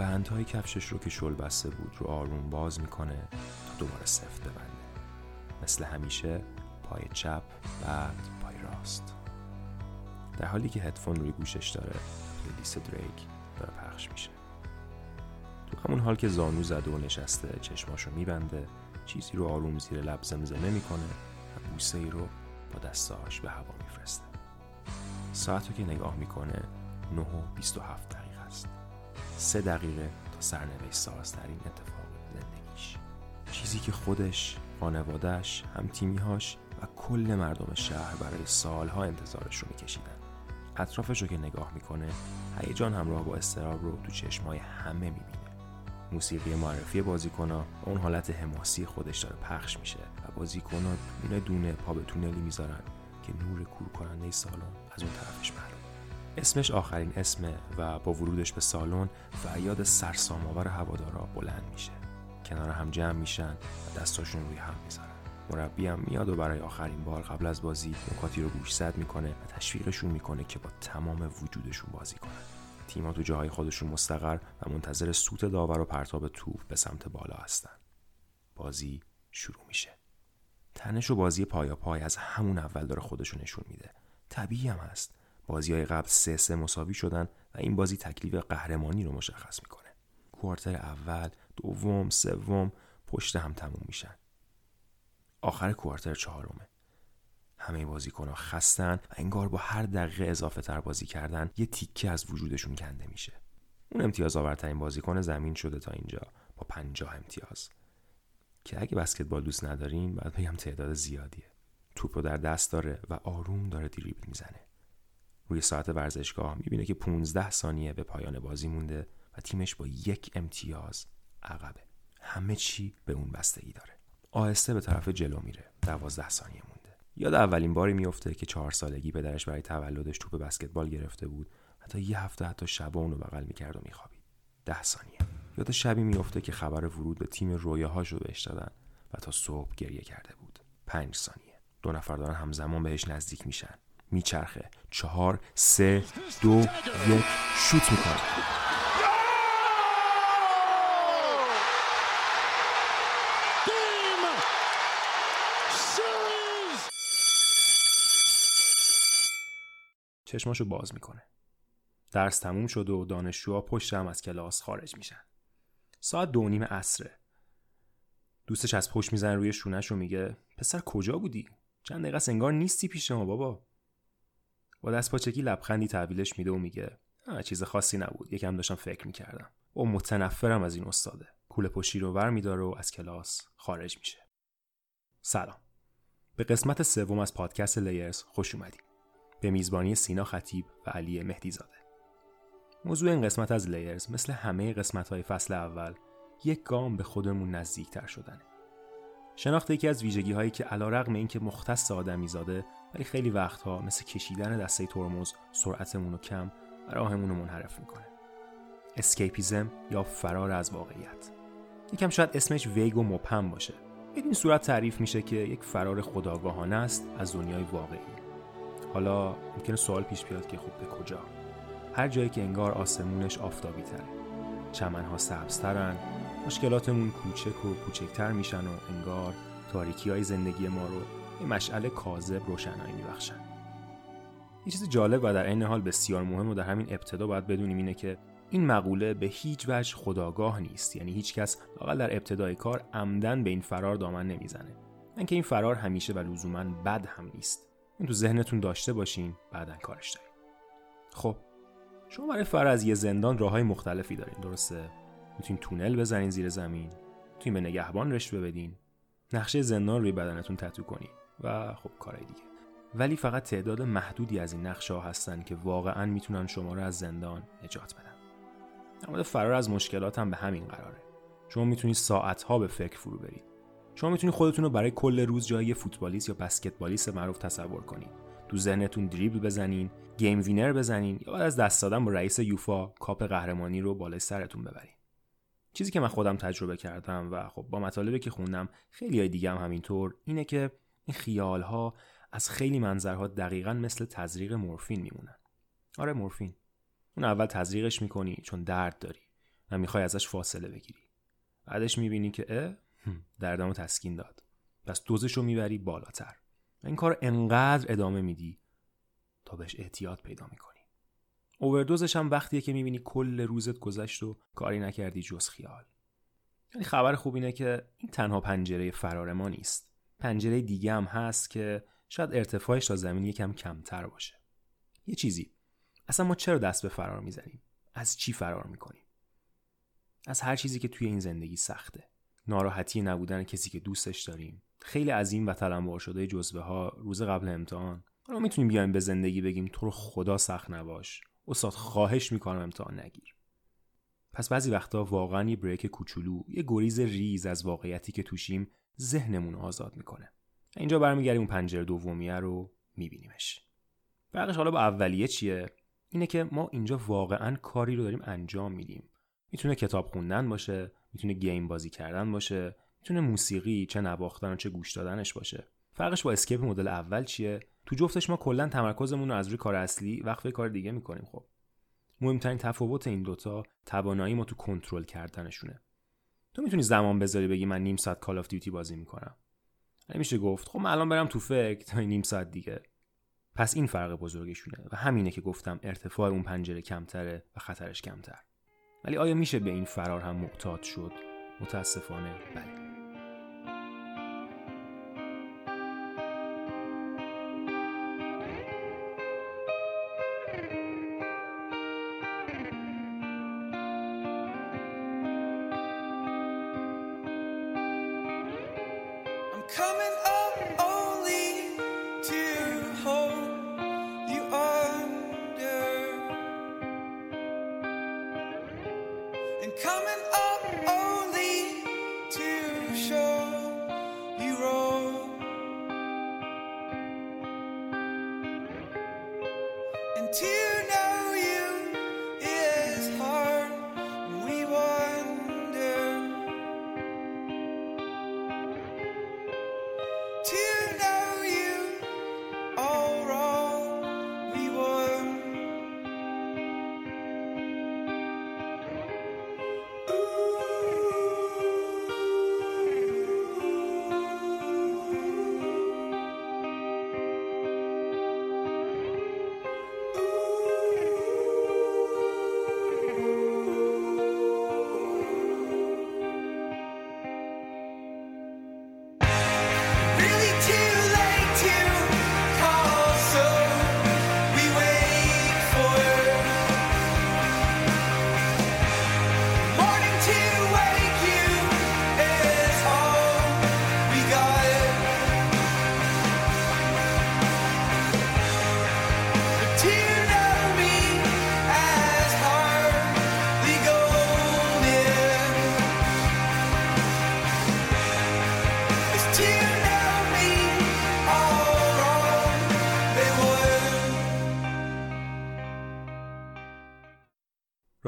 بندهای کفشش رو که شل بسته بود رو آروم باز می‌کنه تا دوباره سفت ببنده. مثل همیشه پای چپ بعد پای راست. در حالی که هدفون روی گوشش داره پلیلیست دریک داره پخش میشه. تو همون حال که زانو زده و نشسته چشماشو میبنده چیزی رو آروم زیر لب زمزمه می‌کنه و بوسه ای رو با دستاش به هوا میفرسته. ساعت رو که نگاه می‌کنه 9 و 27 دقیقه است سه دقیقه تا سرنوشت سازترین اتفاق زندگیش. چیزی که خودش خانوادهش هم تیمیهاش و کل مردم شهر برای سالها انتظارش رو میکشیدن. اطرافش رو که نگاه می‌کنه هیجان همراه با استراب رو تو چشمای همه می‌بینه. موسیقی معرفی بازیکنها اون حالت حماسی خودش داره پخش میشه و بازیکنها دونه دونه پا به تونلی می‌ذارن که نور کور کننده سالن از اون طرفش معلوم اسمش آخرین اسمه و با ورودش به سالن فریاد سرسام آور هوادارا بلند میشه. کنار هم جمع میشن و دستاشون روی هم می‌ذارن. مربی هم میاد و برای آخرین بار قبل از بازی نکاتی رو گوشزد می‌کنه و تشویقشون می‌کنه که با تمام وجودشون بازی کنن. تیم‌ها تو جاهای خودشون مستقر و منتظر سوت داور و پرتاب توپ به سمت بالا هستن. بازی شروع میشه. تنش و بازی پایا پای از همون اول داره خودشو نشون میده. طبیعی هم هست. بازی های قبل سه سه مساوی شدن و این بازی تکلیف قهرمانی رو مشخص می‌کنه. کوارتر اول دوم سوم پشت هم تموم میشن. آخر کوارتر چهارمه. همه بازیکنها خستن و انگار با هر دقیقه اضافه تر بازی کردن یه تیکه از وجودشون کنده میشه. اون امتیاز آورترین بازیکن زمین شده تا اینجا با پنجاه امتیاز. که اگه بسکتبال دوست ندارین باید بگم تعداد زیادیه. توپ رو در دست داره و آروم داره دریبل می‌زنه. روی ساعت ورزشگاه می‌بینه که 15 ثانیه به پایان بازی مونده و تیمش با یک امتیاز عقبه. همه چی به اون بستگی داره. آهسته به طرف جلو میره. دوازده ثانیه مونده. یاد اولین باری میفته که چهار سالگی پدرش برای تولدش توپ بسکتبال گرفته بود. حتی یه هفته حتی شب اونو بغل می‌کرد و میخوابید. ده ثانیه. یاد شبی میفته که خبر ورود به تیم رویاهاش رو بهش دادن و تا صبح گریه کرده بود. پنج ثانیه. دو نفر دارن همزمان بهش نزدیک میشن. میچرخه. چهار سه دو یک. شوت می‌کنه. چشماشو باز می‌کنه. درس تموم شد و دانشجوها پشت هم از کلاس خارج میشن. ساعت دو نیم عصره. دوستش از پشت می‌زنه روی شونش و میگه پسر کجا بودی؟ چند دقیقه انگار نیستی پیش ما بابا. با دست پاچکی لبخندی تحویلش میده و میگه چیز خاصی نبود. یکم داشتم فکر می‌کردم. و متنفرم از این استاده. کوله پشی رو ور میداره و از کلاس خارج میشه. سلام. به قسمت سوم از پادکست لیرز خوش اومدید به میزبانی سینا خطیب و علی مهدیزاده. موضوع این قسمت از لیرز مثل همه قسمت های فصل اول یک گام به خودمون نزدیکتر شدنه. شناخت یکی از ویژگی هایی که علا رقم این که مختص آدمی زاده ولی خیلی وقتها مثل کشیدن دسته ترمز سرعتمون رو کم و راهمون رو منحرف می‌کنه. اسکیپیزم یا فرار از واقعیت. یکم شاید اسمش ویگ و مبهم باشه. به این صورت تعریف میشه که یک فرار خداگاهانه است از دنیای واقعی. حالا ممکنه سوال پیش بیاد که خب به کجا؟ هر جایی که انگار آسمونش آفتابی تره چمنها سبزترن مشکلاتمون کوچک و کوچکتر میشن و انگار تاریکی های زندگی ما رو یه مشعل کاذب روشنایی میبخشن یه چیز جالب و در عین حال بسیار مهم و در همین ابتدا باید بدونیم اینه که این مقوله به هیچ وجه خداگاه نیست. یعنی هیچ کس لاقل در ابتدای کار عمدن به این فرار دامن نمی‌زنه. اینکه این فرار همیشه و لزوما بد هم نیست. این تو ذهنتون داشته باشین بعدا کارش داریم. خب شما برای فرار از یه زندان راه های مختلفی دارین درسته؟ می‌تونین تونل بزنین زیر زمین می‌تونین به نگهبان رشوه بدین. نقشه زندان روی بدنتون تتو کنین. و خب کارهای دیگه. ولی فقط تعداد محدودی از این نقشه ها هستن که واقعا می‌تونن شما رو از زندان نجات بدن. در مورد فرار از مشکلات هم به همین قراره. شما می‌تونید ساعت ها به فکر فرو برید. شما می‌تونید خودتون رو برای کل روز جای فوتبالیست یا بسکتبالیست معروف تصور کنید تو ذهنتون دریبل بزنین game winner بزنین یا بعد از دست دادن با رئیس یوفا کاپ قهرمانی رو بالای سرتون ببرین. چیزی که من خودم تجربه کردم و خب با مطالبی که خوندم خیلی های دیگه هم همینطور اینه که این خیال ها از خیلی منظرها دقیقا مثل تزریق مورفین میمونن. آره مورفین. اون اول تزریقش می‌کنی چون درد داری و می‌خوای ازش فاصله بگیری. بعدش می‌بینی که اه دردمو تسکین داد. پس دوزش رو می‌بری بالاتر. این کار انقدر ادامه میدی تا بهش احتیاط پیدا می‌کنی. اووردوزش هم وقتیه که می‌بینی کل روزت گذشت و کاری نکردی جز خیال. یعنی خبر خوب اینه که این تنها پنجره فرار ما نیست. پنجره دیگه هم هست که شاید ارتفاعش تا زمین یکم کمتر باشه. یه چیزی. اصلا ما چرا دست به فرار می‌زنیم؟ از چی فرار می‌کنیم؟ از هر چیزی که توی این زندگی سخته. ناراحتی نبودن کسی که دوستش داریم. خیلی عظیم و تلمبار شده جزوه ها روز قبل امتحان. ما می‌تونیم بیایم به زندگی بگیم تو رو خدا سخت نباش. استاد خواهش می‌کنم امتحان نگیر. پس بعضی وقتا واقعا یه بریک کوچولو یه گریز ریز از واقعیتی که توشیم ذهنمون آزاد می‌کنه. اینجا برمیگردیم اون پنجره دومیه رو میبینیمش. فرقش حالا با اولیه چیه؟ اینه که ما اینجا واقعا کاری رو داریم انجام میدیم. می‌تونه کتاب خوندن باشه می‌تونه game بازی کردن باشه می‌تونه موسیقی چه نواختن و چه گوش دادنش باشه. فرقش با escape مدل اول چیه؟ تو جفتش ما کلا تمرکزمون رو از روی کار اصلی وقف کار دیگه می‌کنیم خب. مهمترین تفاوت این دوتا توانایی ما تو کنترل کردنشونه. تو می‌تونی زمان بذاری بگی من نیم ساعت کال آف دیوتی بازی می‌کنم. نمیشه گفت خب من الان برم تو فکر تا نیم ساعت دیگه. پس این فرق بزرگشونه و همینه که گفتم ارتفاع اون پنجره کمتره و خطرش کمتر. ولی آیا میشه به این فرار هم معتاد شد؟ متاسفانه بله. coming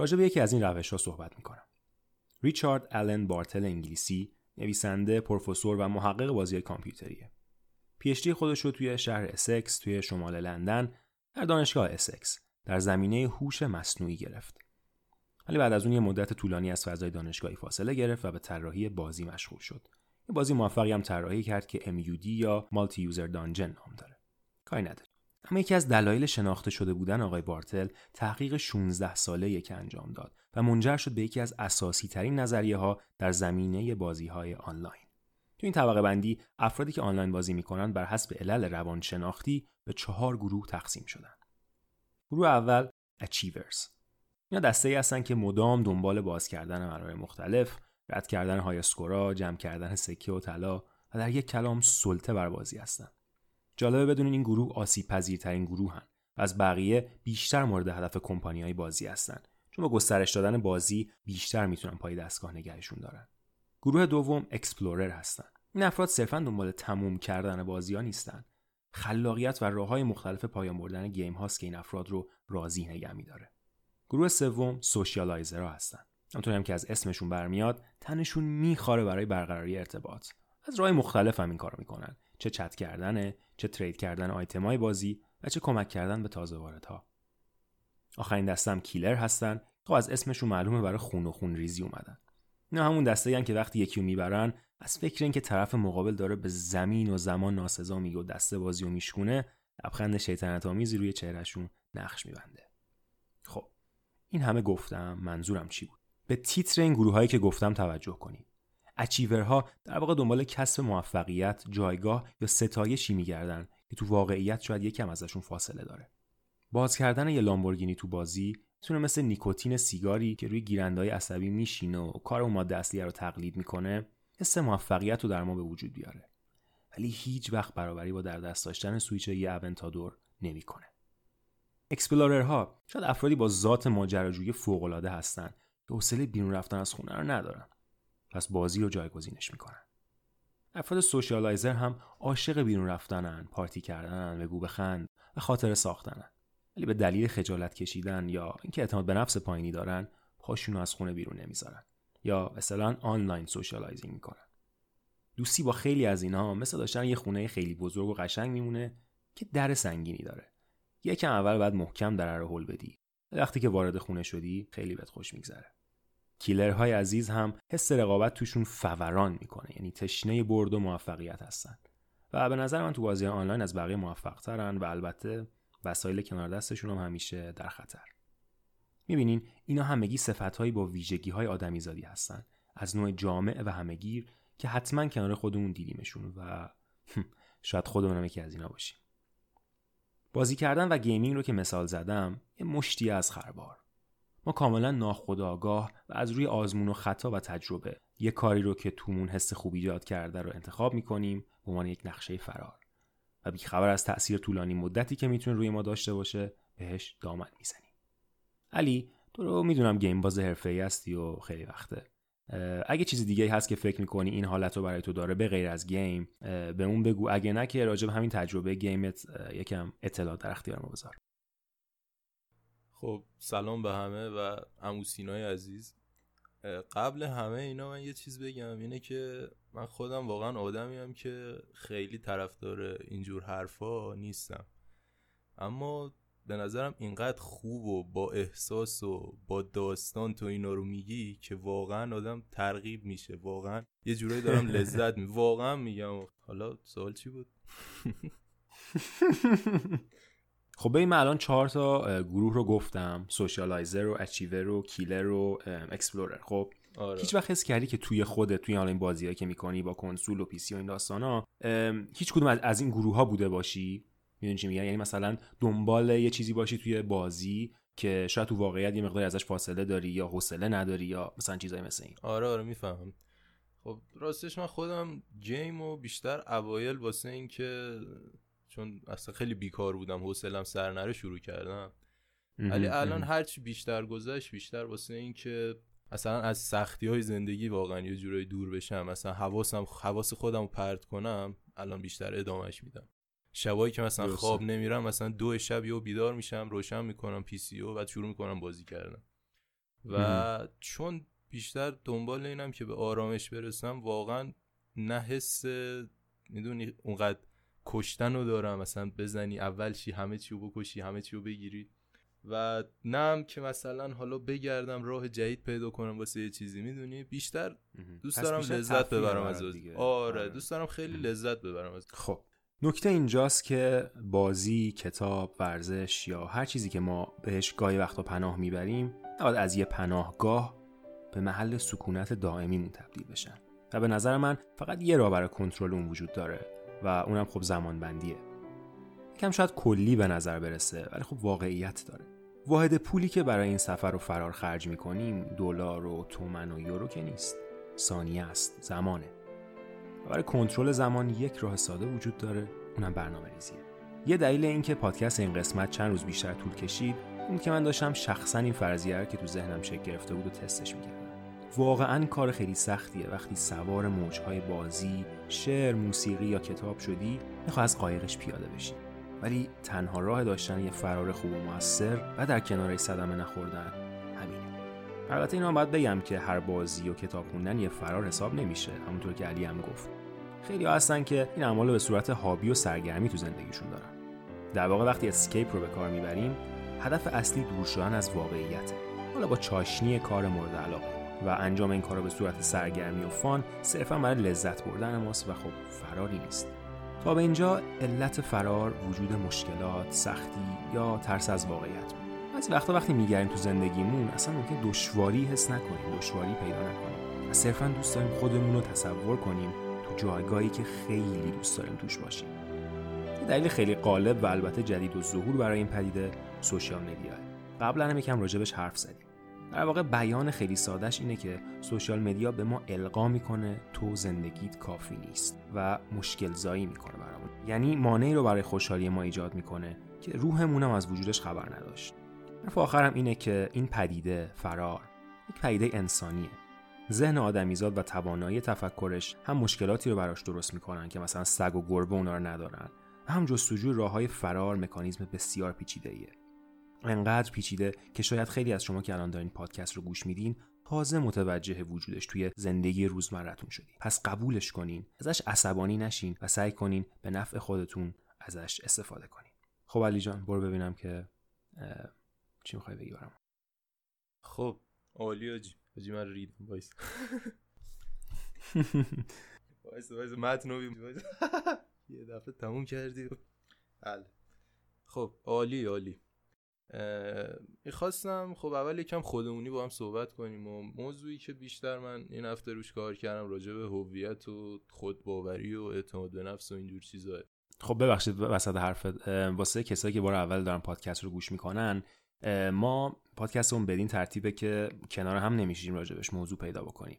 راجع به یکی از این روش ها صحبت می‌کنم. ریچارد آلن بارتل انگلیسی نویسنده، پروفسور و محقق بازی کامپیوتریه. PhD خودش رو توی شهر اسکس توی شمال لندن در دانشگاه اسکس در زمینه هوش مصنوعی گرفت. ولی بعد از اون یه مدت طولانی از فضای دانشگاهی فاصله گرفت و به طراحی بازی مشغول شد. یه بازی موفقی هم طراحی کرد که MUD یا Multi-User Dungeon نام داره. کاری نداره. اما یکی از دلایل شناخته شده بودن آقای بارتل تحقیق 16 ساله که انجام داد و منجر شد به یکی از اساسی ترین نظریه ها در زمینه بازی های آنلاین. تو این طبقه بندی افرادی که آنلاین بازی می‌کنند بر حسب علل روانشناختی به چهار گروه تقسیم شدن. گروه اول Achievers اینا دسته ای هستن که مدام دنبال باز کردن منابع مختلف، رد کردن های اسکورا، جمع کردن سکه و طلا و در یک کلام سلطه بر بازی هستند. جالبه بدونین این گروه آسیب پذیرترین گروه هن و از بقیه بیشتر مورد هدف کمپانی های بازی هستن. چون با گسترش دادن بازی بیشتر می‌تونن پای دستگاه نگهشون دارن. گروه دوم explorer هستن. این افراد صرفا دنبال تموم کردن بازی ها نیستن. خلاقیت و راه های مختلف پایان بردن game هاست که این افراد رو راضی نگه میداره. گروه سوم socializer ها هستن. همونطوری هم که از اسمشون برمیاد تنشون میخواره برای برقراری ارتباط. از راه مختلف هم این کار می‌کنن. چه چت کردنه چه ترید کردن آیتمای بازی و چه کمک کردن به تازه واردها. آخرین دستم کیلر هستن خب از اسمشون معلومه برای خون و خون ریزی اومدن. اینا همون دسته که وقتی یکی رو می‌برن از فکر اینکه طرف مقابل داره به زمین و زمان ناسزا میگه و دسته بازی و میشکونه لبخند شیطنت آمیزی روی چهرهشون نقش میبنده. خب این همه گفتم منظورم چی بود؟ به تیتر این گروه هایی که گفتم توجه کنید. اچیورها در واقع دنبال کسب موفقیت جایگاه یا ستایشی میگردن که تو واقعیت شاید یکم ازشون فاصله داره. باز کردن یه لامبورگینی تو بازی می‌تونه مثل نیکوتین سیگاری که روی گیرندهای عصبی میشینه و کار اون ماده اصلی رو تقلید می‌کنه حس موفقیت رو در ما به وجود بیاره. ولی هیچ وقت برابری با در دست داشتن سویچ یه اونتادور نمی‌کنه. explorer ها شاید افرادی با ذات ماجراجویی فوقالعاده هستن که حوصله بیرون رفتن از خونه رو ندارن. پس بازی رو جایگزینش می‌کنن. افراد socializer هم عاشق بیرون رفتنن پارتی کردنن بگو بخند و خاطره ساختنن. ولی به دلیل خجالت کشیدن یا اینکه اعتماد به نفس پایینی دارن پاشون از خونه بیرون نمی‌ذارن یا مثلا آنلاین socializing می‌کنن. دوستی با خیلی از اینها مثل داشتن یه خونه خیلی بزرگ و قشنگ میمونه که در سنگینی داره. یکم اول باید محکم در رو هل بدی. وقتی که وارد خونه شدی خیلی بهت خوش میگذره. کیلرهای عزیز هم حس رقابت توشون فوران می‌کنه. یعنی تشنه برد و موفقیت هستن. و به نظر من تو بازی آنلاین از بقیه موفق ترن و البته وسایل کنار دستشون هم همیشه در خطر. می‌بینین اینا همگی صفتهایی با ویژگی های آدمی زادی هستن. از نوع جامع و همگیر که حتما کنار خودمون دیدیمشون و شاید خودمونم یکی از اینا باشیم. بازی کردن و gaming رو که مثال زدم یه مشتی از خروار. ما کاملا ناخودآگاه و از روی آزمون و خطا و تجربه یه کاری رو که تومون حس خوبی ایجاد کرده رو انتخاب می‌کنیم به عنوان یک نقشه فرار و بیخبر از تأثیر طولانی مدتی که می‌تونه روی ما داشته باشه بهش دامن می‌زنیم. علی تو رو می‌دونم game باز حرفه‌ای هستی و خیلی وقته. اگه چیز دیگه هست که فکر می‌کنی این حالت رو برای تو داره به غیر از گیم به اون بگو. اگه نه که راجب همین تجربه گیمت یکم اطلاع در اختیار ما بذار. خب سلام به همه و اموسینای عزیز. قبل همه اینا من یه چیز بگم اینه که من خودم واقعا آدمیم که خیلی طرفدار اینجور حرفا نیستم. اما به نظرم اینقدر خوب و با احساس و با داستان تو اینا رو میگی که واقعا آدم ترغیب میشه. واقعا یه جورایی دارم لذت می واقعا میگم. حالا سوال چی بود؟ خب این من الان چهار تا گروه رو گفتم socializer و achiever و killer و explorer. خب آره. هیچ وقت حس کردی که توی خودت توی این بازی که می‌کنی با کنسول و PC و این داستان ها هیچ کدوم از این گروه ها بوده باشی؟ می‌دونی چی میگم؟ یعنی مثلا دنبال یه چیزی باشی توی بازی که شاید تو واقعیت یه مقداری ازش فاصله داری یا حوصله نداری یا مثلا چیزایی مثل این. آره آره می‌فهمم. خب راستش من خودم گیم و بیشتر اوایل واسه این که چون اصلا خیلی بیکار بودم حوصلم سر نره شروع کردم. ولی الان هرچی بیشتر گذشت بیشتر واسه این که اصلا از سختی های زندگی واقعا یه جورایی دور بشم. مثلا حواسم حواس خودم رو پرت کنم الان بیشتر ادامهش میدم. شبایی که مثلا خواب نمیرم مثلا دو شب یهو بیدار میشم روشن می‌کنم پی سی و بعد شروع می‌کنم بازی کردن. و چون بیشتر دنبال اینم که به آرامش برسم واقعا نه حس می‌دونی اونقدر کشتن رو دارم. مثلا بزنی اول چی همه چی رو بکشی همه چی رو بگیری. و نم که مثلا حالا بگردم راه جدید پیدا کنم واسه یه چیزی. می‌دونی؟ بیشتر دوست دارم لذت ببرم از آره, آره. دوست دارم خیلی لذت ببرم از خب. نکته اینجاست که بازی، کتاب، ورزش یا هر چیزی که ما بهش گاهی وقتا پناه می‌بریم نباید از یه پناهگاه به محل سکونت دائمیمون تبدیل بشن. و به نظر من فقط یه راه برای کنترل اون وجود داره. و اونم خب زمان بندیه کم شاید کلی به نظر برسه ولی خب واقعیت داره. واحد پولی که برای این سفر و فرار خرج می‌کنیم دلار و تومن و یورو که نیست. ثانیه است زمانه. و برای کنترل زمان یک راه ساده وجود داره اونم برنامه ریزیه یه دلیل اینکه پادکست این قسمت چند روز بیشتر طول کشید این که من داشتم شخصا این فرضیه که تو ذهنم شکل گرفته بود و تستش می‌کردم. واقعا کار خیلی سختیه. وقتی سوار موجهای بازی شعر موسیقی یا کتاب شدی می‌خوای از قایقش پیاده بشی. ولی تنها راه داشتن یه فرار خوب و موثر و در کنارش صدمه نخوردن همینه. البته اینا باید بگم که هر بازی و کتاب خوندن یه فرار حساب نمیشه همونطور که علی هم گفت. خیلی هستن که این اعمال به صورت هابی و سرگرمی تو زندگیشون دارن. در واقع وقتی اسکیپ رو به کار می‌بریم هدف اصلی دور شدن از واقعیته. حالا با چاشنی کار مورد علاقه. و انجام این کار به صورت سرگرمی و فان صرفا برای لذت بردن ماست و خب فراری نیست تا به اینجا علت فرار وجود مشکلات، سختی یا ترس از واقعیت. بعضی وقتا وقتی میگردیم تو زندگیمون اصلا ممکن دشواری حس نکنیم، دشواری پیدا نکنیم. و صرفا دوست داریم خودمون رو تصور کنیم تو جایگاهی که خیلی دوست داریم توش باشیم. یه دلیل خیلی غالب و البته جدید و ظهور برای این پدیده سوشیال مدیا. قبلا هم یکم راجبش حرف زدیم. در واقع بیان خیلی سادهش اینه که سوشیال مدیا به ما القا می‌کنه تو زندگیت کافی نیست و مشکل زایی می‌کنه برامون. یعنی مانعی رو برای خوشحالی ما ایجاد می‌کنه که روحمونم از وجودش خبر نداشت. حرف آخرم اینه که این پدیده فرار یک پدیده انسانیه. ذهن آدمیزاد و توانایی تفکرش هم مشکلاتی رو براش درست می‌کنن که مثلا سگ و گربه اونا رو ندارن. هم جستجوی راه های فرار مکانیزم بسیار پیچیده ایه. انقدر پیچیده که شاید خیلی از شما که الان دارین پادکست رو گوش میدین تازه متوجه وجودش توی زندگی روزمرتون شدین. پس قبولش کنین ازش عصبانی نشین و سعی کنین به نفع خودتون ازش استفاده کنین. خب علی جان برو ببینم که چی می‌خوای بگی برام خب. عالی آجی. آجی من ریدم وایس. وایس وایس متن یه دفعه تموم کردی. بله. خب عالی عالی. می‌خواستم خب اول یکم خودمونی با هم صحبت کنیم و موضوعی که بیشتر من این هفته روش کار کردم راجع به هویت و خودباوری و اعتماد به نفس و اینجور چیزا. خب ببخشید وسط حرفت واسه کسایی که بار اول دارن پادکست رو گوش می‌کنن ما پادکستمون بدین ترتیبه که کنار هم نمیشیم راجبش موضوع پیدا بکنیم.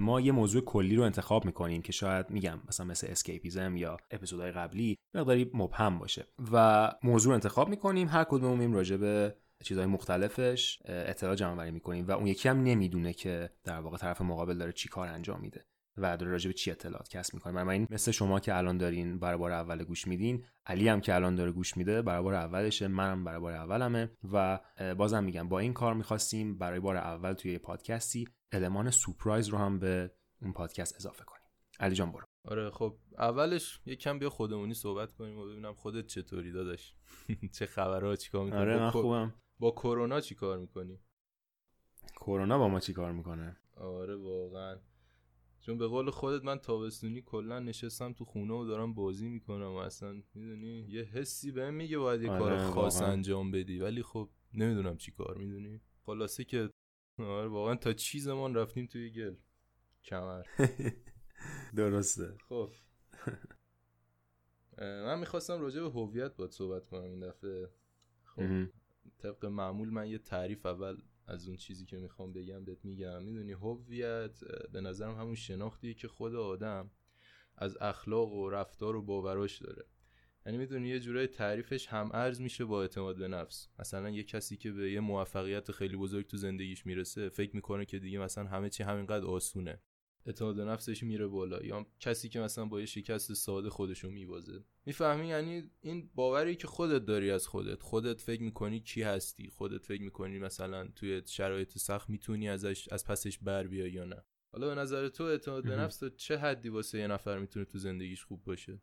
ما یه موضوع کلی رو انتخاب می‌کنیم که شاید میگم مثلا مثل اسکیپیزم یا اپیزودهای قبلی مقداری مبهم باشه. و موضوع رو انتخاب می‌کنیم هر کدوممون میریم راجع به چیزهای مختلفش اطلاع جمع آوری می‌کنیم. و اون یکی هم نمی‌دونه که در واقع طرف مقابل داره چی کار انجام میده. و داره راجع به چی اطلاعات کسب می‌کنه من این مثل شما که الان دارین برای بار اول گوش میدین علی هم که الان داره گوش میده برای بار اولشه منم برای بار اولمه و بازم میگم با این کار می‌خواستیم برای بار اول توی پادکستی المان سورپرایز رو هم به اون پادکست اضافه کنیم. علی جان برو. آره خب اولش یکم بیا خودمونی صحبت کنیم و ببینم خودت چطوری داداش؟ چه خبرها چیکار می‌کنی؟ آره من خوبم. با کرونا چیکار می‌کنی؟ کرونا با ما چیکار می‌کنه؟ آره واقعا. چون به قول خودت من تابستونی کلا نشستم تو خونه و دارم بازی می‌کنم و اصلا می‌دونی؟ یه حسی بهم میگه باید یه آره کار خاص انجام بدی. ولی خب نمی‌دونم چی کار می‌دونی؟ خلاصه که آره واقعا تا چی زمان رفتیم توی گل. کمر. درسته. خب. من می‌خواستم راجع به هویت باید صحبت کنم این دفعه. خب طبق معمول من یه تعریف اول از اون چیزی که می‌خوام بگم بهت میگم. می‌دونی هویت به نظرم همون شناختیه که خود آدم از اخلاق و رفتار و باوراش داره. یعنی می‌دونی یه جورای تعریفش هم ارز میشه با اعتماد به نفس. مثلا یه کسی که به یه موفقیت خیلی بزرگ تو زندگیش می‌رسه فکر می‌کنه که دیگه مثلا همه چی همینقدر آسونه. اعتماد به نفسش میره بالا یا کسی که مثلا با یه شکست ساده خودشو میبازه. می‌فهمی؟ یعنی این باوری که خودت داری از خودت. خودت فکر می‌کنی کی هستی؟ خودت فکر می‌کنی مثلا توی شرایط سخت می‌تونی ازش از پسش بر بیای یا نه؟ حالا به نظر تو اعتماد به نفس چه حدی واسه یه نفر می‌تونه تو زندگیش خوب باشه؟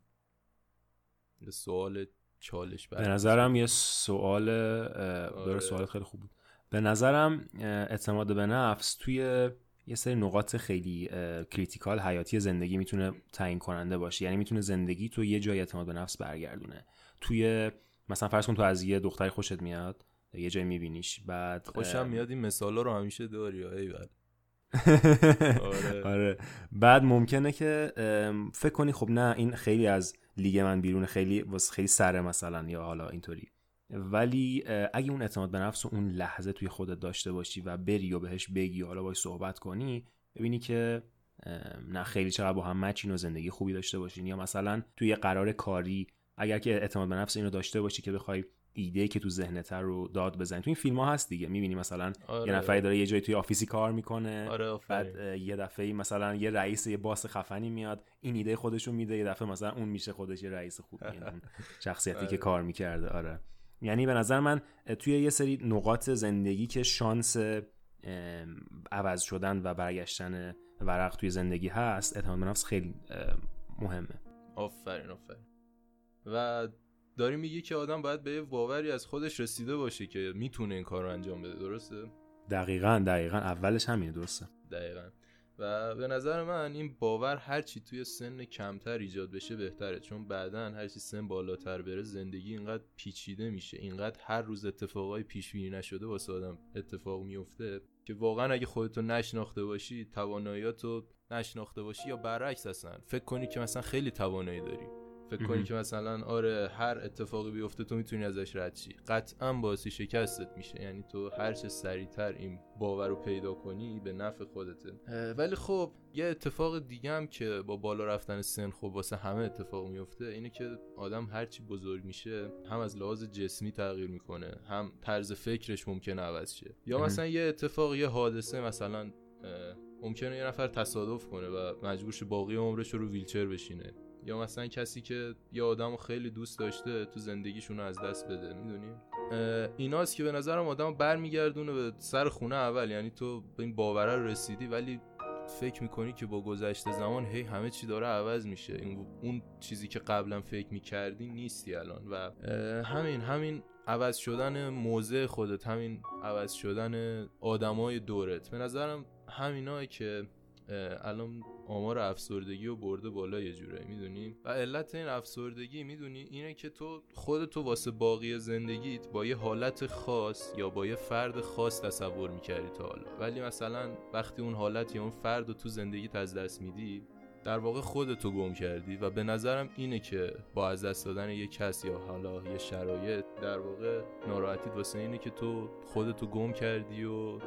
سوال چالش به نظرم یه سوال آره. سوال خیلی خوب بود. به نظرم اعتماد به نفس توی یه سری نقاط خیلی کریتیکال حیاتی زندگی می‌تونه تعیین کننده باشه. یعنی می‌تونه زندگی تو یه جای اعتماد به نفس برگردونه. توی مثلا فرض کن تو از یه دختری خوشت میاد یه جای میبینیش بعد خوشم میاد این مثالا رو همیشه داری ای آره. آره. بعد ممکنه که فکر کنی خب نه این خیلی از لیگ من بیرون خیلی خیلی سره مثلا یا حالا اینطوری. ولی اگه اون اعتماد به نفس و اون لحظه توی خودت داشته باشی و بری و بهش بگی و حالا باش صحبت کنی ببینی که نه خیلی چقدر با هم مچین و زندگی خوبی داشته باشین. یا مثلا توی قرار کاری اگر که اعتماد به نفس اینو داشته باشی که بخوای ایده که تو ذهنت رو داد بزنی. تو این فیلم ها هست دیگه. می‌بینی مثلا آره. یه نفری داره یه جایی توی آفیسی کار می‌کنه آره بعد یه دفعه مثلا یه رئیس یه باس خفنی میاد این ایده خودشو میده یه دفعه مثلا اون میشه خودش یه رئیس خوب. شخصیتی که آره. کار می‌کرده. آره. یعنی به نظر من توی یه سری نقاط زندگی که شانس عوض شدن و برگشتن ورق توی زندگی هست اعتماد به نفس خیلی مهمه. آفرین آفرین. و داری میگی که آدم باید به باوری از خودش رسیده باشه که می‌تونه این کار رو انجام بده درسته؟ دقیقا دقیقا. اولش همینه درسته. دقیقا. و به نظر من این باور هرچی توی سن کمتر ایجاد بشه بهتره چون بعدا هرچی سن بالاتر بره زندگی اینقدر پیچیده میشه اینقدر هر روز اتفاقای پیش بینی نشده واسه آدم اتفاق میفته که واقعا اگه خودتو نشناخته باشی تواناییاتو نشناخته باشی یا برعکس اصلا فکر کنی که مثلا خیلی توانایی داری. فکر کنی که مثلا آره هر اتفاقی بیفته تو می‌تونی ازش رد شی. قطعا باعث شکستت میشه. یعنی تو هر چه سریعتر این باور رو پیدا کنی به نفع خودته ولی خب یه اتفاق دیگه هم که با بالا رفتن سن خب واسه همه اتفاق میفته اینه که آدم هرچی بزرگ میشه هم از لحاظ جسمی تغییر می‌کنه هم طرز فکرش ممکنه عوض شه. یا مثلا یه اتفاق یه حادثه مثلا ممکنه یه نفر تصادف کنه و مجبورش باقی عمرش رو ویلچر بشینه. یا مثلا کسی که یه آدم خیلی دوست داشته تو زندگیشون از دست بده می‌دونی؟ ایناست که به نظرم آدم برمیگردونه به سر خونه اول. یعنی تو به این باوره رسیدی ولی فکر می‌کنی که با گذشته زمان هی همه چی داره عوض میشه. اون چیزی که قبلا فکر می‌کردی نیستی الان. و همین همین عوض شدن موضع خودت همین عوض شدن آدمای دورت. به نظرم همینایی که الان آمار افسردگی رو برده بالا یه جوره می‌دونی؟ و علت این افسردگی می‌دونی؟ اینه که تو خودتو واسه باقی زندگیت با یه حالت خاص یا با یه فرد خاص تصور می‌کردی تا حالا. ولی مثلا وقتی اون حالت یا اون فرد رو تو زندگیت از دست میدی در واقع خودتو گم کردی و به نظرم اینه که با از دست دادن یه کس یا حالا یه شرایط در واقع ناراحتیت واسه اینه که تو خودتو گم کردی و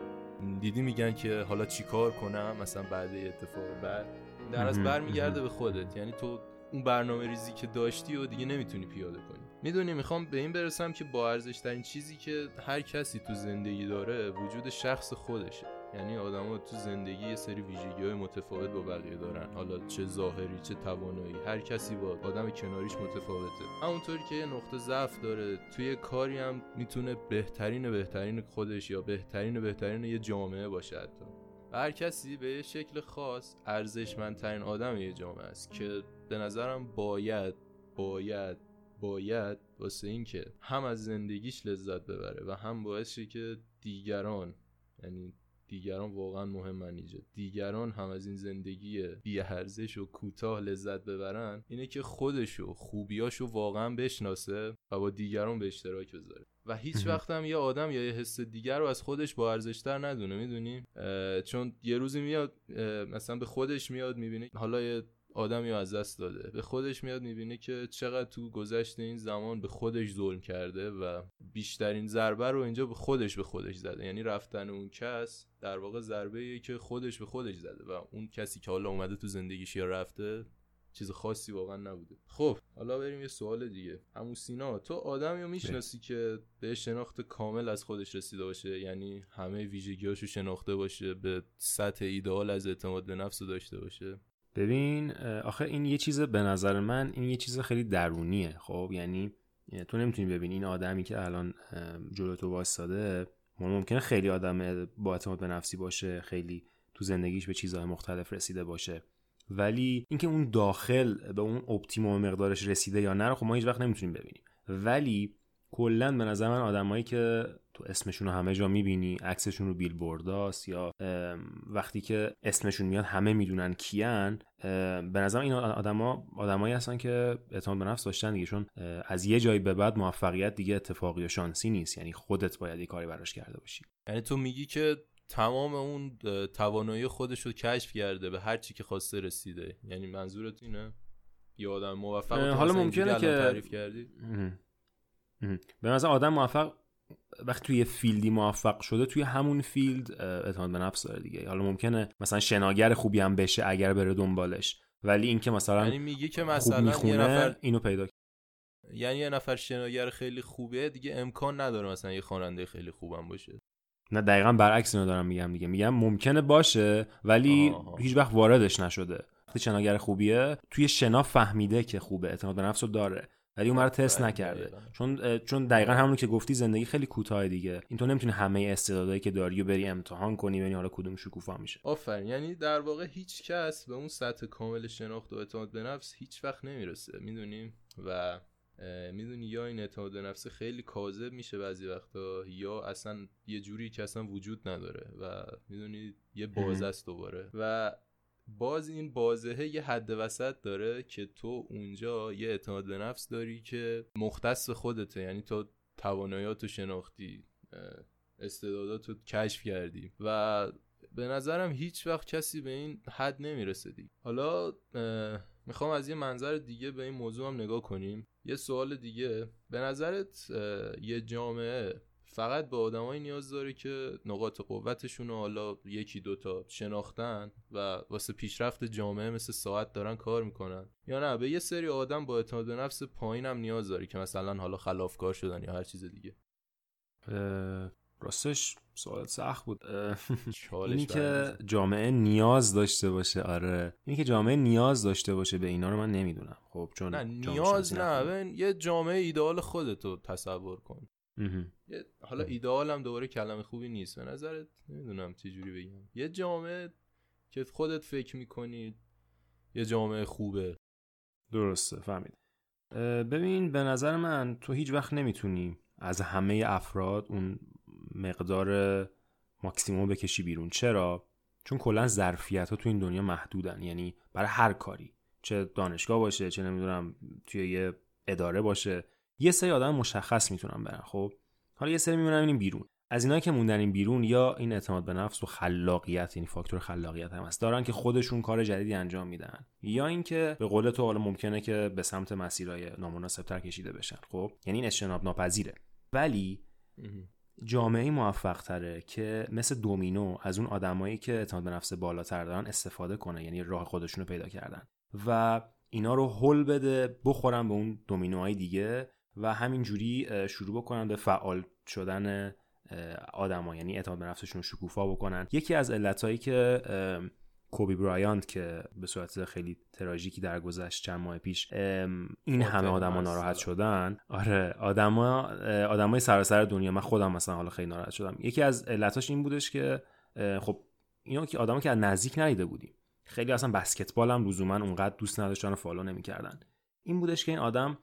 دیدی میگن که حالا چیکار کنم؟ مثلا بعد اتفاق بعد. در از برمیگرده به خودت. یعنی تو اون برنامه ریزی که داشتی و دیگه نمی‌تونی پیاده کنی. می‌دونی می‌خوام به این برسم که با ارزش ترین چیزی که هر کسی تو زندگی داره وجود شخص خودشه. یعنی آدما تو زندگی یه سری ویژگی های متفاوت با بقیه دارن. حالا چه ظاهری چه توانایی هر کسی با آدم کناریش متفاوته. همونطوری که یه نقطه ضعف داره توی کاری هم می‌تونه بهترین بهترین خودش یا بهترین بهترین یه جامعه باشه حتی. هر کسی به یه شکل خاص ارزشمندترین آدم یه جامعه است که به نظرم باید باید باید واسه اینکه هم از زندگیش لذت ببره و هم باعث که دیگران یعنی دیگران واقعا مهمن اینجا دیگران هم از این زندگی بیارزش و کوتاه لذت ببرن اینه که خودشو خوبیاشو واقعا بشناسه و با دیگران به اشتراک بذاره. و هیچ وقت هم یه آدم یا یه حس دیگر رو از خودش با ارزشتر ندونه می‌دونی؟ چون یه روزی میاد مثلا به خودش میاد می‌بینه حالا یه آدمی از دست داده. به خودش میاد می‌بینه که چقدر تو گذشت این زمان به خودش ظلم کرده و بیشترین ضربه رو اینجا به خودش به خودش زده. یعنی رفتن اون کس در واقع ضربه که خودش به خودش زده و اون کسی که حالا اومده تو زندگیش یا رفته چیز خاصی واقعا نبوده. خب حالا بریم یه سوال دیگه. همون سینا تو آدمی رو می‌شناسی که به شناخت کامل از خودش رسیده باشه؟ یعنی همه ویژگیاشو شناخته باشه به سطح ایدئال از اعتماد به نفس داشته باشه؟ ببین آخه این یه چیز به نظر من این یه چیز خیلی درونیه خب؟ یعنی تو نمی‌تونی ببینی این آدمی که الان جلو تو واسطاده ممکنه خیلی آدم با اعتماد به نفسی باشه خیلی تو زندگیش به چیزهای مختلف رسیده باشه. ولی اینکه اون داخل به اون اپتیموم مقدارش رسیده یا نه رو خب ما هیچ وقت نمی‌تونیم ببینیم. ولی کلا به نظر من آدمایی که تو اسمشون رو همه جا می‌بینی؟ عکسشون رو بیلبورداست یا وقتی که اسمشون میاد همه می‌دونن کیان به نظر این آدما آدمایی هستن که اعتماد به نفس داشتن دیگه چون از یه جایی به بعد موفقیت دیگه اتفاقی و شانسی نیست یعنی خودت باید یه کاری براش کرده باشی. یعنی تو میگی که تمام اون توانایی خودش رو کشف کرده به هر چی که خواسته رسیده. یعنی منظورت اینه؟ یه آدم موفق حالا ممکنه که تعریف کردی؟ به مثلا آدم موفق وقتی توی field ی موفق شده توی همون field اعتماد به نفس داره دیگه. حالا ممکنه مثلا شناگر خوبی هم بشه اگر بره دنبالش. ولی اینکه مثلا یعنی میگه که مثلا یه نفر اینو پیدا یعنی یه نفر شناگر خیلی خوبه دیگه امکان نداره مثلا یه خواننده خیلی خوبم باشه. نه دقیقا برعکس اینو دارم میگم دیگه. میگم ممکنه باشه ولی هیچ وقت واردش نشده. وقتی شناگر خوبیه توی شنا فهمیده که خوبه اعتماد به نفس رو داره. ولی اون رو تست نکرده. چون چون دقیقا همون که گفتی زندگی خیلی کوتاه دیگه. این تو نمی‌تونی همه استعدادایی که داری و بری امتحان کنی ببینی حالا کدوم شکوفا میشه. آفرین. یعنی در واقع هیچ کس به اون سطح کامل شناخت و اعتماد به نفس هیچ وقت نمی‌رسه. می‌دونیم و می‌دونی یا این اعتماد به نفس خیلی کاذب میشه بعضی وقتا یا اصلا یه جوری که اصلا وجود نداره و می‌دونی یه بازه است دوباره. و باز این بازهه یه حد وسط داره که تو اونجا یه اعتماد به نفس داری که مختص خودته. یعنی تو تواناییاتو شناختی استعداداتو کشف کردی و به نظرم هیچ وقت کسی به این حد نمی‌رسه دیگه. حالا می‌خوام از یه منظر دیگه به این موضوع هم نگاه کنیم. یه سوال دیگه. به نظرت یه جامعه فقط به آدمایی نیاز داره که نقاط قوتشون رو حالا یکی دوتا شناختن و واسه پیشرفت جامعه مثل ساعت دارن کار می‌کنن. یا نه به یه سری آدم با اعتماد به نفس پایین هم نیاز داره که مثلا حالا خلافکار شدن یا هر چیز دیگه. راستش سوالت سخت بود. اینی که جامعه نیاز داشته باشه آره. اینی که جامعه نیاز داشته باشه به اینا رو من نمی‌دونم. خب چون نه نیاز نه. یه جامعه ایدئال خودتو تصور کن. حالا ایدئال هم دوباره کلمه خوبی نیست. به نظرت نمی‌دونم چه جوری بگم. یه جامعه که خودت فکر می‌کنید یه جامعه خوبه. درسته فهمید ببین به نظر من تو هیچ وقت نمی‌تونی از همه افراد اون مقدار ماکسیموم بکشی بیرون. چرا؟ چون کلا ظرفیت ها تو این دنیا محدودن. یعنی برای هر کاری. چه دانشگاه باشه چه نمی‌دونم توی یه اداره باشه. یه سری آدم مشخص می‌تونن برن خب؟ حالا یه سری میمونن این بیرون. از اینایی که موندن این بیرون یا این اعتماد به نفس و خلاقیت یعنی فاکتور خلاقیت هم هست دارن که خودشون کار جدیدی انجام میدن. یا اینکه به قول تو حالا ممکنه که به سمت مسیرهای نامناسبتر کشیده بشن خب؟ یعنی این اجتناب ناپذیره. ولی جامعه موفق تره که مثل دومینو از اون آدمایی که اعتماد به نفس بالاتر دارن استفاده کنه یعنی راه خودشون رو پیدا کردن. و اینا رو هل بده بخورن به اون دومینوهای دیگه و همینجوری شروع بکنن به فعال شدن آدما یعنی اعتماد به نفسشون شکوفا بکنن. یکی از علتهایی که کوبی برایانت که به صورت خیلی تراژیکی درگذشت چند ماه پیش این همه آدما ناراحت شدن. آره آدما آدمای سراسر دنیا. من خودم مثلا حالا خیلی ناراحت شدم. یکی از علتاش این بودش که خب اینا که آدما که از نزدیک ندیده بودیم. خیلی اصلا بسکتبال هم لزوما اونقدر دوست نداشتن و فالو نمی‌کردن. این بودش که این آدم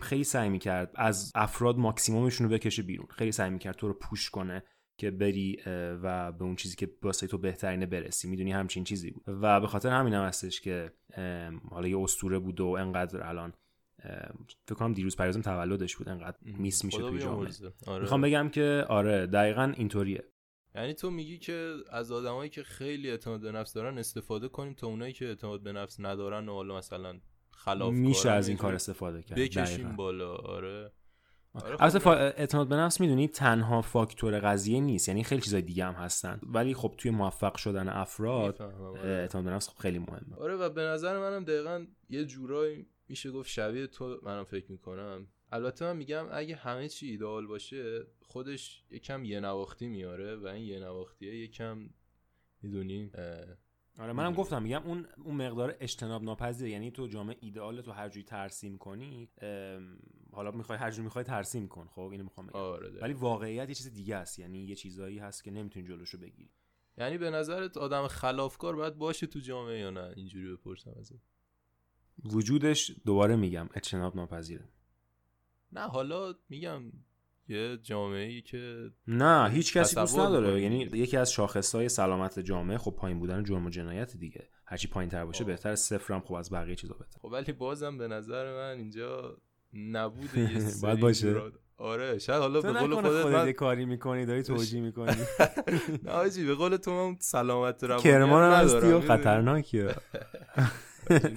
خیلی سعی می‌کرد از افراد ماکسیمومشون رو بکشه بیرون. خیلی سعی می‌کرد تو رو پوش کنه که بری و به اون چیزی که واسه تو بهترینه برسی. می‌دونی همچین چیزی بود. و به خاطر همین هم هستش که حالا یه استوره بود و انقدر الان فکر کنم دیروز پریزم تولدش بود. انقدر میس میشه توی جامعه. آره. می‌خوام بگم که آره دقیقا اینطوریه. یعنی تو میگی که از آدمایی که خیلی اعتماد به نفس دارن استفاده کنیم تا اونایی که اعتماد به نفس ندارن و حالا مثلا خلاف میشه از این کار استفاده کرد بکشیم بالا آره. آره البته خب. اعتماد به نفس می‌دونی تنها فاکتور قضیه نیست یعنی خیلی چیزای دیگه هم هستن. ولی خب توی موفق شدن افراد آره. اعتماد به نفس خب خیلی مهمه. آره و به نظر منم دقیقا یه جورایی میشه گفت شبیه تو منم فکر می‌کنم. البته من میگم اگه همه چی ایدئال باشه خودش یکم یه نواختی میاره و این یه نواختیه یکم می‌دونی آره منم گفتم میگم اون اون مقدار اجتناب ناپذیر یعنی تو جامعه ایدئال تو هر جوری ترسیم کنی حالا می‌خوای هر جوری می‌خوای ترسیم کن. خب اینو می‌خوام بگم. آره ولی واقعیت یه چیز دیگه است. یعنی یه چیزایی هست که نمی‌تونی جلوشو بگیری. یعنی به نظرت آدم خلافکار باید باشه تو جامعه یا نه؟ اینجوری بپرسم ازت. وجودش دوباره میگم اجتناب ناپذیره نه حالا میگم یه جامعه ای که نه هیچ کسی دوست نداره. یعنی یکی از های سلامت جامعه خب پایین بودن جرم و جنایت دیگه. هرچی پایین تر باشه بهتر صفر هم خب از بقیه چیزا بهتر خب ولی بازم به نظر من اینجا نبود یه باید باشه. آره شاید حالا به قول خودت من کاری می‌کنی داری توجیه می‌کنی. نه آجی به قول تو من سلامت روانی کرمان هستی و خطرناکیه.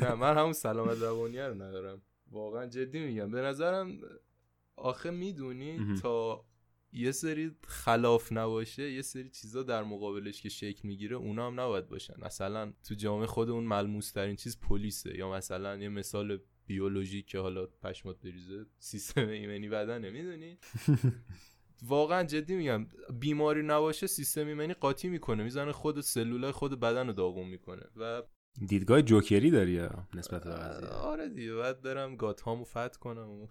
نه من همون سلامت روانی رو ندارم. واقعا جدی میگم. به نظرم آخه می‌دونی تا یه سری خلاف نباشه یه سری چیزا در مقابلش که شکل می‌گیره اونا هم نباید باشن. مثلا تو جامعه خود اون ملموس ترین چیز پلیسه یا مثلا یه مثال بیولوژیک که حالا پشمات بریزه سیستم ایمنی بدنه می‌دونی؟ واقعا جدی میگم بیماری نباشه سیستم ایمنی قاطی می‌کنه می‌زنه خود سلولای خود بدن رو داغون می‌کنه و دیدگاه جوکری داری نسبت به آره دیگه باید برم گات هامو فت کنم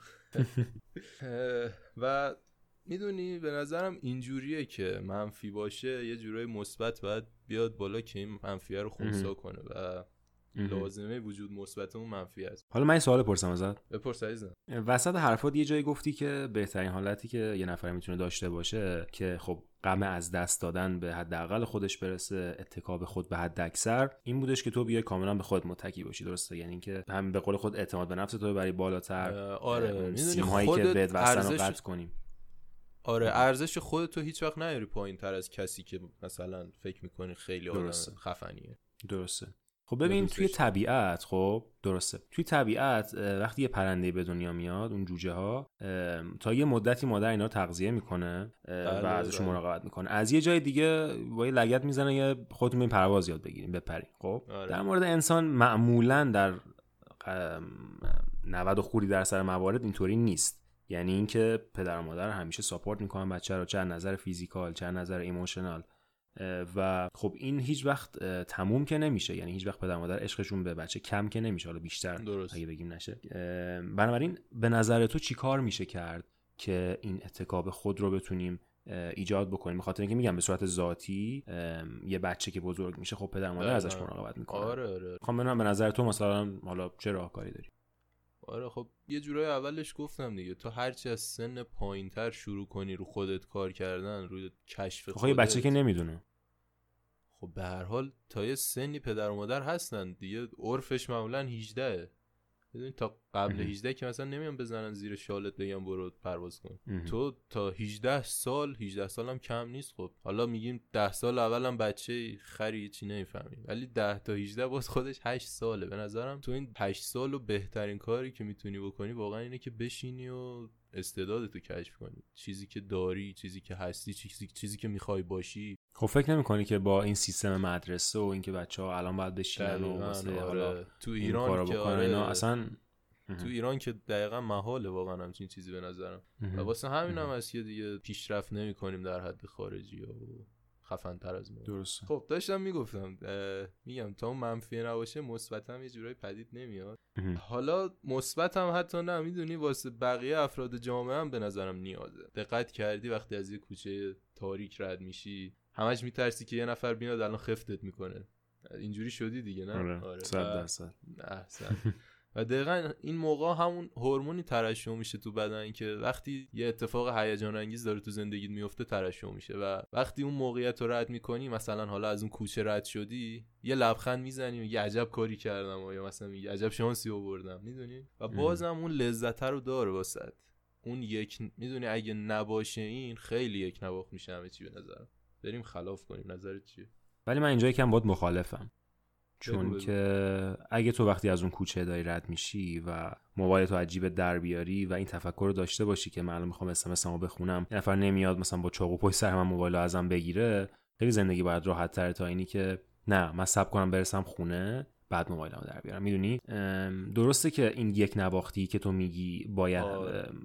و می‌دونی به نظرم اینجوریه که منفی باشه یه جورای مثبت باید بیاد بالا که این منفیه رو خونسا کنه و لازمه وجود مثبت اون منفی است. حالا من این سوال پرسم ازت. بپرس عزیزم. وسط حرفات یه جایی گفتی که بهترین حالتی که یه نفر می‌تونه داشته باشه که خب غم از دست دادن به حداقل خودش برسه اتکاب خود به حد اکثر. این بودش که تو بیای کاملا به خود متکی باشی درسته؟ یعنی اینکه هم به قول خود اعتماد به نفس تو برای بالاتر. آره. سیم هایی که بهت وصلن رو قطع کنیم. آره ارزش خودتو هیچ وقت نیاری پایین تر از کسی که مثلا فکر می‌کنی خیلی آدم خفنیه. درسته. خب ببین توی طبیعت خب درسته. توی طبیعت وقتی یه پرنده به دنیا میاد اون جوجه ها تا یه مدتی مادر اینا تغذیه می‌کنه و بله، ازشون بله. مراقبت می‌کنه. از یه جای دیگه با یه لگت می‌زنه یه خودتون این پرواز یاد بگیریم بپرین. خب آره. در مورد انسان معمولا در 90 خورده‌ای درصد موارد اینطوری نیست. یعنی اینکه پدر و مادر همیشه support می‌کنن بچه رو چه نظر physical چه نظر emotional. و خب این هیچ وقت تموم که نمیشه. یعنی هیچ وقت پدر مادر عشقشون به بچه کم که نمیشه. حالا بیشتر درست. اگه بگیم نشه. بنابراین به نظر تو چی کار میشه کرد که این اتکا به خود رو بتونیم ایجاد بکنیم؟ به خاطر اینکه میگم به صورت ذاتی یه بچه که بزرگ میشه خب پدر مادر ازش مراقبت می‌کنه. آره آره. خب به نظر تو مثلا حالا چه راهکاری داری؟ آره خب یه جورای اولش گفتم دیگه تو هرچی از سن پایینتر شروع کنی رو خودت کار کردن روی کشف خودت خب یه بچه که نمی‌دونه. خب به هر حال تا یه سنی پدر و مادر هستن دیگه عرفش معمولا 18 می‌دونی تا قبل 18 که مثلا نمیان بزنن زیر شالت بگم برو پرواز کن. تو تا 18 سال 18 سال هم کم نیست خب. حالا میگیم 10 سال اولم بچه خری چی نمی‌فهمی. ولی 10 تا 18 باز خودش 8 ساله. به نظرم تو این 8 سال و بهترین کاری که می‌تونی بکنی واقعا اینه که بشینی و استعدادتو کشف کنی. چیزی که داری چیزی که هستی چیزی, چیزی که می‌خوای باشی خب فکر نمی کنی که با این سیستم مدرسه و اینکه بچه ها الان باید بشینن و آره. حالا تو ایران که آره اینا اصلا تو ایران که دقیقا محاله واقعا همچین چیزی به نظرم. و واسه همین هم هست که دیگه پیشرفت نمی کنیم در حد خارجی و خفن تر از ما. درست خب داشتم می‌گفتم میگم تا منفی نباشه مثبت هم یه جورایی پدید نمیاد. حالا مثبت هم حتی نه می‌دونی واسه بقیه افراد جامعه هم به نظرم نیازه. دقت کردی وقتی از یه کوچه تاریک رد میشی همش میترسی که یه نفر بیاد الان خفتت می‌کنه. اینجوری شدی دیگه نه؟ آره, آره. صد درصد. و دقیقا این موقع همون هورمونی ترشح میشه تو بدن که وقتی یه اتفاق هیجان انگیز داره تو زندگیت میفته ترشح میشه. و وقتی اون موقعیت رو رد می‌کنی مثلا حالا از اون کوچه رد شدی یه لبخند می‌زنی و یه عجب کاری کردم یا مثلا یه عجب شانسی آوردم می‌دونی؟ و بازم اون لذت رو داره واسط اون یک می‌دونی؟ اگه نباشه این خیلی یک نواخت میشه همه چی به نظرم. بریم خلاف کنیم نظرت چیه؟ ولی من اینجا یکم باید مخالفم. چون که اگه تو وقتی از اون کوچه داری رد میشی و موبایل تو عجیب در بیاری و این تفکر رو داشته باشی که من می‌خوام اسمس رو بخونم یه نفر نمیاد مثلا با چاقو پشت سر من موبایل ازم بگیره خیلی زندگی باید راحت تره تا اینی که نه من سب کنم برسم خونه. بعد موبایل رو در بیارم. می‌دونی؟ درسته که این یک نواختی که تو میگی باید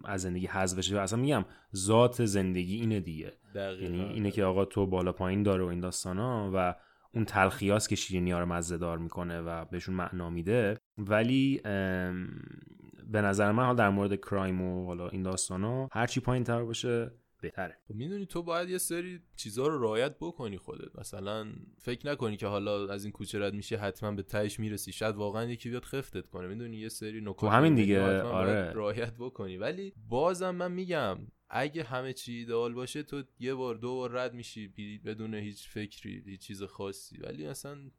از زندگی حذف بشه. اصلا میگم ذات زندگی اینه دیگه. یعنی اینه که آقا تو بالا پایین داره و این داستانا و اون تلخیاست که شیرینی ها رو مزه دار می‌کنه و بهشون معنا میده. ولی به نظر من حال در مورد کرایم و حالا این داستان ها هرچی پایین تر باشه بهتره. خب می‌دونی تو باید یه سری چیزها رو رعایت بکنی خودت. مثلا فکر نکنی که حالا از این کوچه رد میشه حتما به تهش می‌رسی. شاید واقعا یکی بیاد خفتت کنه. می‌دونی یه سری نکات خب همین دیگه. آره. رعایت بکنی. ولی بازم من میگم اگه همه چی ایدئال باشه تو یه بار دو بار رد میشی بدون هیچ فکری هیچ چیز خاصی. ولی اصلا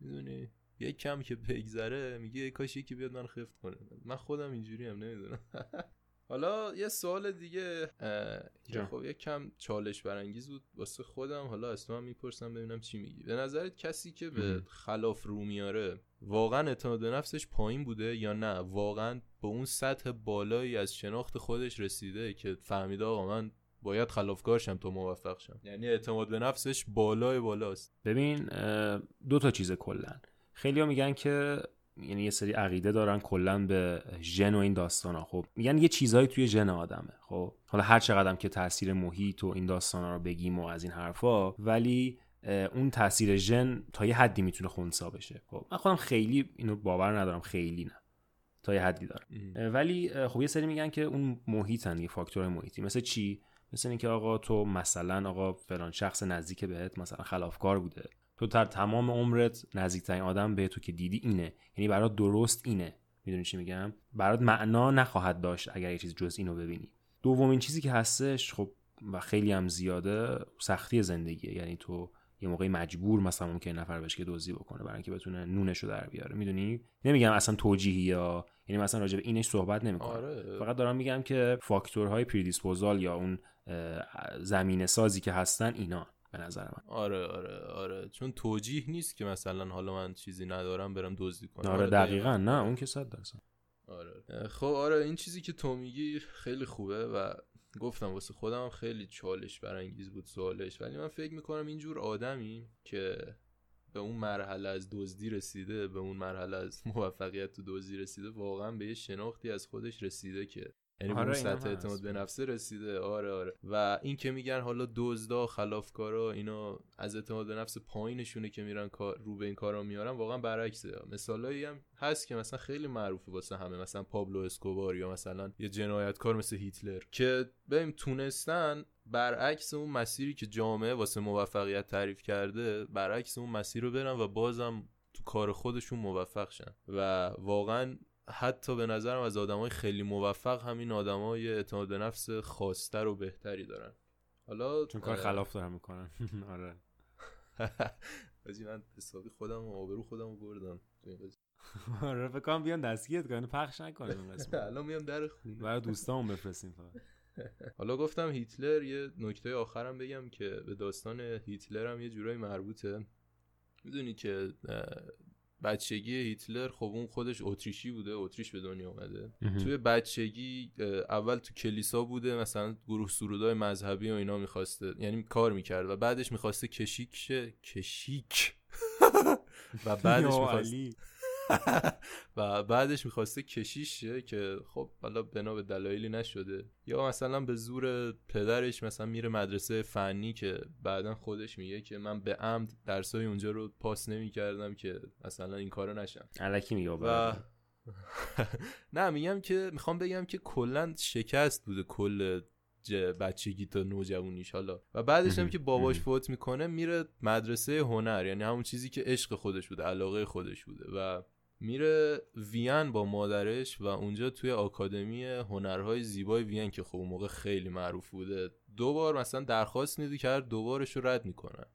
می‌دونی یه کم که بگذره میگه کاش یکی بیاد من خفت کنه. من خودم اینجوری هم نمی‌دونم. حالا یه سوال دیگه که خب یه کم چالش برانگیز بود واسه خودم. حالا از تو هم می‌پرسم ببینم چی میگی. به نظرت کسی که به خلاف رو میاره واقعا اعتماد به نفسش پایین بوده یا نه؟ واقعا به اون سطح بالایی از شناخت خودش رسیده که فهمیده آقا من باید خلافکارشم تا موفق شم. یعنی اعتماد به نفسش بالای بالاست. ببین دو تا چیز کلا. خیلی میگن که یعنی یه سری عقیده دارن کلا به ژن و این داستان ها خب میگن یه چیزهایی توی ژن آدمه. خب حالا هر چقدرم که تاثیر محیط و این داستان ها رو بگیم و از این حرفا ولی اون تاثیر ژن تا یه حدی می‌تونه خونسا بشه. خب من خودم خیلی اینو باور ندارم خیلی نه. تا یه حدی دارم. ولی خب یه سری میگن که اون محیطن یه فاکتور محیطی. مثل چی؟ مثل اینکه آقا تو مثلا آقا فلان شخص نزدیک بهت مثلا خلافکار بوده. تو در تمام عمرت نزدیکترین آدم به تو که دیدی اینه. یعنی برات درست اینه. می‌دونی چی میگم؟ برات معنا نخواهد داشت اگر یه چیز جز اینو ببینی. دومین چیزی که هستش خب و خیلی هم زیاده سختی زندگیه. یعنی تو یه موقعی مجبور مثلا ممکن نفر بشه که دزدی بکنه برای اینکه بتونه نونش رو در بیاره. می‌دونی؟ نمیگم اصلا توجیهی یا یعنی مثلا راجع به اینش صحبت نمی‌کنم. آره. فقط دارم میگم که فاکتورهای پریدیسپوزال یا اون زمین سازی که هستن اینا. به نظر من. آره آره آره. چون توجیه نیست که مثلا حالا من چیزی ندارم برم دزدی کنم. آره, آره دقیقا. نه اون که صد درصد. آره. خب آره این چیزی که تو میگی خیلی خوبه و گفتم واسه خودم خیلی چالش برانگیز بود سوالش. ولی من فکر می‌کنم اینجور آدمی که به اون مرحله از دزدی رسیده به اون مرحله از موفقیت تو دزدی رسیده واقعا به یه شناختی از خودش رسیده که یعنی آره سطح اعتماد به نفسه رسیده. آره آره. و این که میگن حالا دزدا خلافکارا اینا از اعتماد به نفس پایینشونه که میرن کار رو به این کارا میارن واقعا برعکسه. مثالایی هم هست که مثلا خیلی معروفه واسه همه. مثلا پابلو اسکوبار یا مثلا یه جنایتکار مثل هیتلر که بهم تونستن برعکس اون مسیری که جامعه واسه موفقیت تعریف کرده برعکس اون مسیر رو برن و بازم تو کار خودشون موفق شن. و واقعا حتی به نظرم از های خیلی موفق همین های اعتماد به نفس خواستر و بهتری دارن. حالا چون کار خلاف دارن می‌کنن. آره. من حسابی خودم و آبرو خودم رو بردم. آره فکر بیان دستگیرت کنن. پخش نکنن الان میام در خونه. برای دوستامون بفرستیم فقط. حالا گفتم هیتلر یه نکته آخرم بگم که به داستان هیتلر هم یه جورایی مربوطه. می‌دونی که بچگی هیتلر خب اون خودش اتریشی بوده اتریش به دنیا اومده. توی بچگی اول تو کلیسا بوده مثلا گروه سرودای مذهبی و اینا می‌خواسته یعنی کار می‌کرد و بعدش می‌خواسته کشیک شه. کشیک. و بعدش می‌خواسته و بعدش می‌خواسته کشیش شه که خب حالا بنا به دلایلی نشده. یا مثلا به زور پدرش مثلا میره مدرسه فنی که بعدا خودش میگه که من به عمد درسای اونجا رو پاس نمی‌کردم که مثلا این کارو نشم. علکی میگه و... نه میگم که می‌خوام بگم که کلا شکست بوده کل بچگی تا نوجوانیش حالا. و بعدش هم که باباش فوت می‌کنه میره مدرسه هنر یعنی همون چیزی که عشق خودش بوده علاقه خودش بوده. و میره وین با مادرش و اونجا توی آکادمی هنرهای زیبای وین که خب اون موقع خیلی معروف بوده. دو بار مثلا درخواست میدی کرد دوبارش رو رد می‌کنن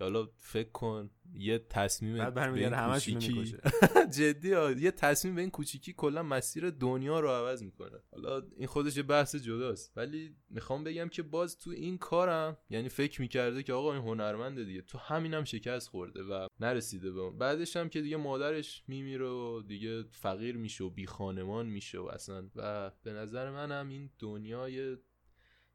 حالا فکر کن یه تصمیم به این کوچیکی. جدی ها. یه تصمیم به این کوچیکی کلا مسیر دنیا رو عوض می‌کنه. حالا این خودش یه بحث جداست. ولی می‌خوام بگم که باز تو این کارم یعنی فکر می‌کرده که آقا این هنرمنده دیگه. تو همینم شکست خورده و نرسیده به اون. بعدش هم که دیگه مادرش میمیره و دیگه فقیر میشه و بی خانمان میشه و اصلا. و به نظر منم این دنیای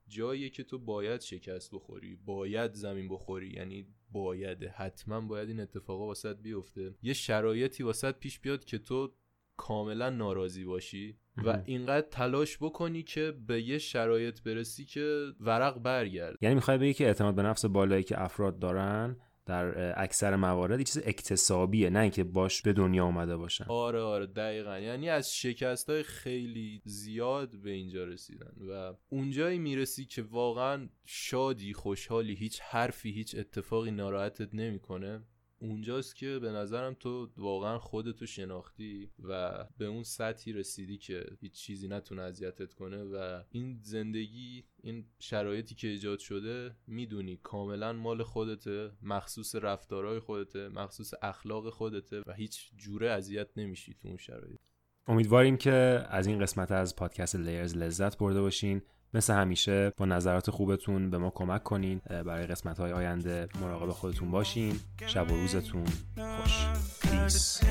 جایی که تو باید شکست بخوری باید زمین بخوری. یعنی باید. حتما باید این اتفاقا واسط بیفته. یه شرایطی واسط پیش بیاد که تو کاملا ناراضی باشی و اینقدر تلاش بکنی که به یه شرایط برسی که ورق برگرد. یعنی می‌خوای بگی که اعتماد به نفس بالایی که افراد دارن در اکثر موارد یه چیز اکتسابیه نه اینکه باش به دنیا اومده باشن. آره آره دقیقا. یعنی از شکست های خیلی زیاد به اینجا رسیدن و اونجایی می‌رسی که واقعا شادی خوشحالی هیچ حرفی هیچ اتفاقی ناراحتت نمی‌کنه. اونجاست که به نظرم تو واقعا خودتو شناختی و به اون سطحی رسیدی که هیچ چیزی نتونه اذیتت کنه و این زندگی این شرایطی که ایجاد شده می‌دونی کاملا مال خودته مخصوص رفتارهای خودته مخصوص اخلاق خودته و هیچ جوره اذیت نمیشی تو اون شرایط. امیدواریم که از این قسمت از پادکست لیرز لذت برده باشین. مثل همیشه با نظرات خوبتون به ما کمک کنین. برای قسمت های آینده مراقب خودتون باشین. شب و روزتون خوش. پیس